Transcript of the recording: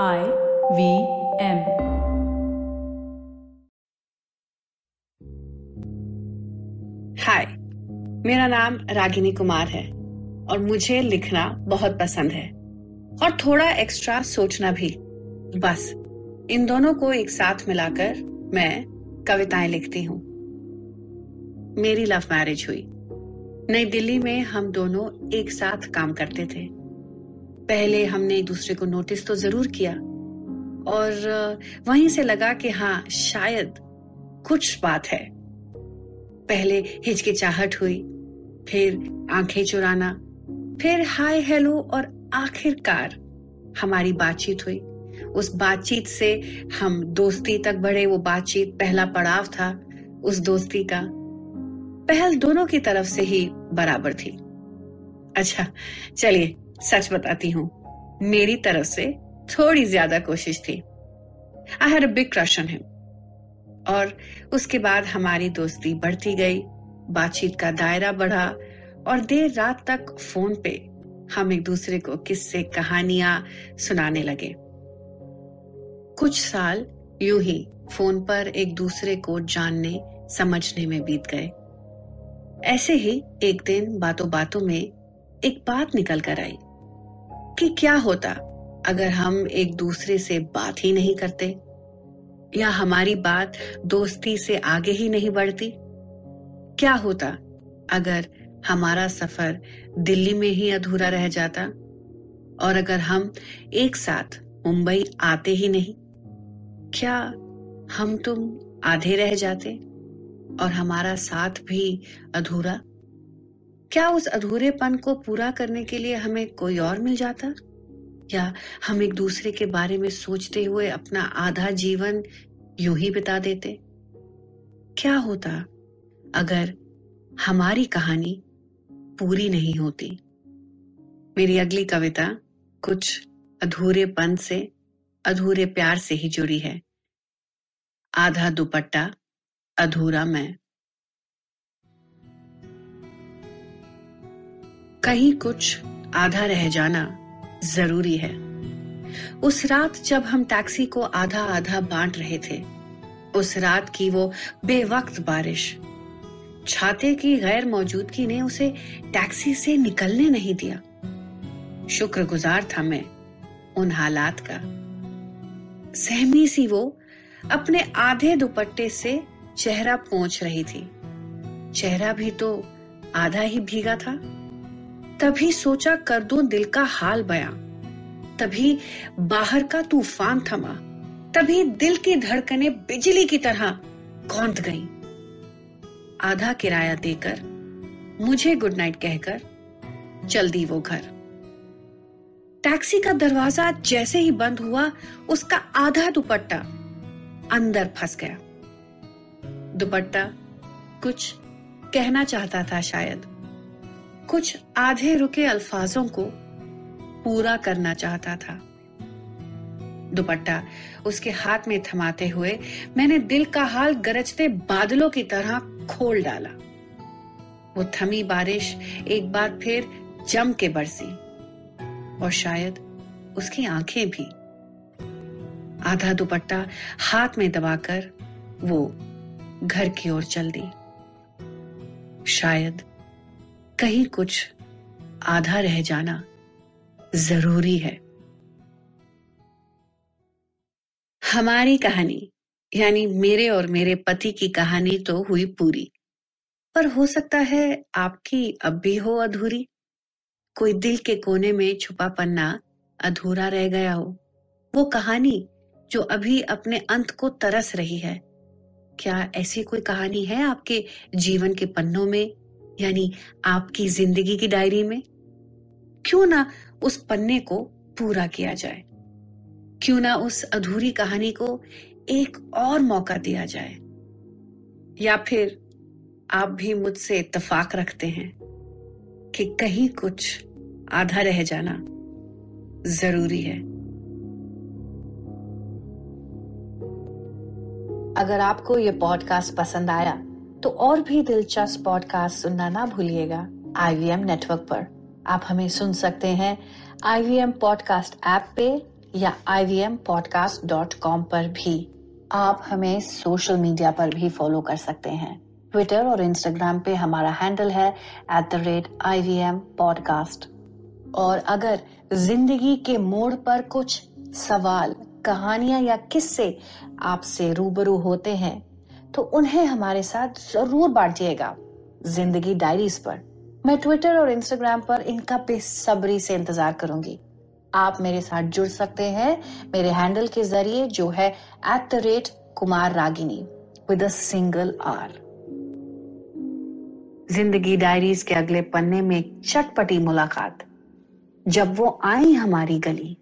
I V M. हाय मेरा नाम रागिनी कुमार है और मुझे लिखना बहुत पसंद है और थोड़ा एक्स्ट्रा सोचना भी। बस, इन दोनों को एक साथ मिलाकर मैं कविताएँ लिखती हूँ। मेरी लव मैरिज हुई। नई दिल्ली में हम दोनों एक साथ काम करते थे। पहले हमने एक दूसरे को नोटिस तो ज़रूर किया। और वहीं से लगा कि हाँ शायद कुछ बात है। पहले हिचकिचाहट हुई, फिर आँखें चुराना, फिर हाय हेलो और आखिरकार हमारी बातचीत हुई। उस बातचीत से हम दोस्ती तक बढ़े, वो बातचीत पहला पड़ाव था उस दोस्ती का। पहल दोनों की तरफ़ से ही बराबर थी। अच्छा चलिए सच बताती हूँ, मेरी तरफ़ से थोड़ी ज़्यादा कोशिश थी। I had big crush on him और उसके बाद हमारी दोस्ती बढ़ती गई, बातचीत का दायरा बढ़ा और देर रात तक फ़ोन पे हम एक दूसरे को किस्से, कहानियाँ सुनाने लगे। कुछ साल यूँ ही फ़ोन पर एक दूसरे को जानने, समझने में बीत गए। ऐसे ही एक दिन बातों बातों में एक बात निकल कर आई। कि क्या होता अगर हम एक दूसरे से बात ही नहीं करते? या हमारी बात दोस्ती से आगे ही नहीं बढ़ती? क्या होता अगर हमारा सफ़र दिल्ली में ही अधूरा रह जाता? और अगर हम एक साथ मुंबई आते ही नहीं? क्या हम तुम आधे रह जाते? और हमारा साथ भी अधूरा? क्या उस अधूरेपन को पूरा करने के लिए हमें कोई और मिल जाता? या हम एक दूसरे के बारे में सोचते हुए अपना आधा जीवन यूँ ही बिता देते? क्या होता अगर हमारी कहानी पूरी नहीं होती? मेरी अगली कविता कुछ अधूरेपन से, अधूरे प्यार से ही जुड़ी है। आधा दुपट्टा, अधूरा मैं। कहीं कुछ आधा रह जाना ज़रूरी है। उस रात जब हम टैक्सी को आधा आधा बांट रहे थे, उस रात की वो बेवक्त बारिश, छाते की गैर मौजूदगी ने उसे टैक्सी से निकलने नहीं दिया। शुक्रगुजार था मैं उन हालात का। सहमी सी वो अपने आधे दुपट्टे से चेहरा पहुँच रही थी। चेहरा भी तो आधा ही भीगा था। तभी सोचा कर दो दिल का हाल बया। तभी बाहर का तूफ़ान थमा। तभी दिल की धड़कने बिजली की तरह कौंध गईं। आधा किराया देकर मुझे गुड नाइट कहकर चल दी वो घर। टैक्सी का दरवाज़ा जैसे ही बंद हुआ, उसका आधा दुपट्टा अंदर फंस गया। दुपट्टा कुछ कहना चाहता था शायद। कुछ आधे रुके अल्फाजों को पूरा करना चाहता था। दुपट्टा उसके हाथ में थमाते हुए मैंने दिल का हाल गरजते बादलों की तरह खोल डाला। वो थमी बारिश एक बार फिर जम के बरसी और शायद उसकी आँखें भी। आधा दुपट्टा हाथ में दबाकर वो घर की ओर चल दी। शायद कहीं कुछ आधा रह जाना ज़रूरी है। हमारी कहानी, यानी मेरे और मेरे पति की कहानी तो हुई पूरी, पर हो सकता है आपकी अब भी हो अधूरी। कोई दिल के कोने में छुपा पन्ना अधूरा रह गया हो। वो कहानी जो अभी अपने अंत को तरस रही है। क्या ऐसी कोई कहानी है आपके जीवन के पन्नों में यानी आपकी ज़िंदगी की डायरी में? क्यों ना उस पन्ने को पूरा किया जाए? क्यों ना उस अधूरी कहानी को एक और मौका दिया जाए? या फिर आप भी मुझसे इतफाक रखते हैं कि कहीं कुछ आधा रह जाना ज़रूरी है? अगर आपको ये पॉडकास्ट पसंद आया तो और भी दिलचस्प पॉडकास्ट सुनना ना भूलिएगा आईवीएम नेटवर्क पर। आप हमें सुन सकते हैं आईवीएम पॉडकास्ट ऐप पे या ivmpodcast.com पर भी। आप हमें सोशल मीडिया पर भी फॉलो कर सकते हैं। ट्विटर और इंस्टाग्राम पे हमारा हैंडल है at the rate I V M podcast और अगर ज़िंदगी के मोड़ पर कुछ सवाल, कहानियाँ या किस्से आपसे रूबरू होते हैं तो उन्हें हमारे साथ ज़रूर बांटिएगा। ज़िंदगी डायरीज पर। मैं ट्विटर और इंस्टाग्राम पर इनका बेसब्री से इंतज़ार करूँगी। आप मेरे साथ जुड़ सकते हैं मेरे हैंडल के ज़रिए जो है at the rate Kumar Ragini with single R Zindagi diaries के अगले पन्ने में चटपटी मुलाकात। जब वो आई हमारी गली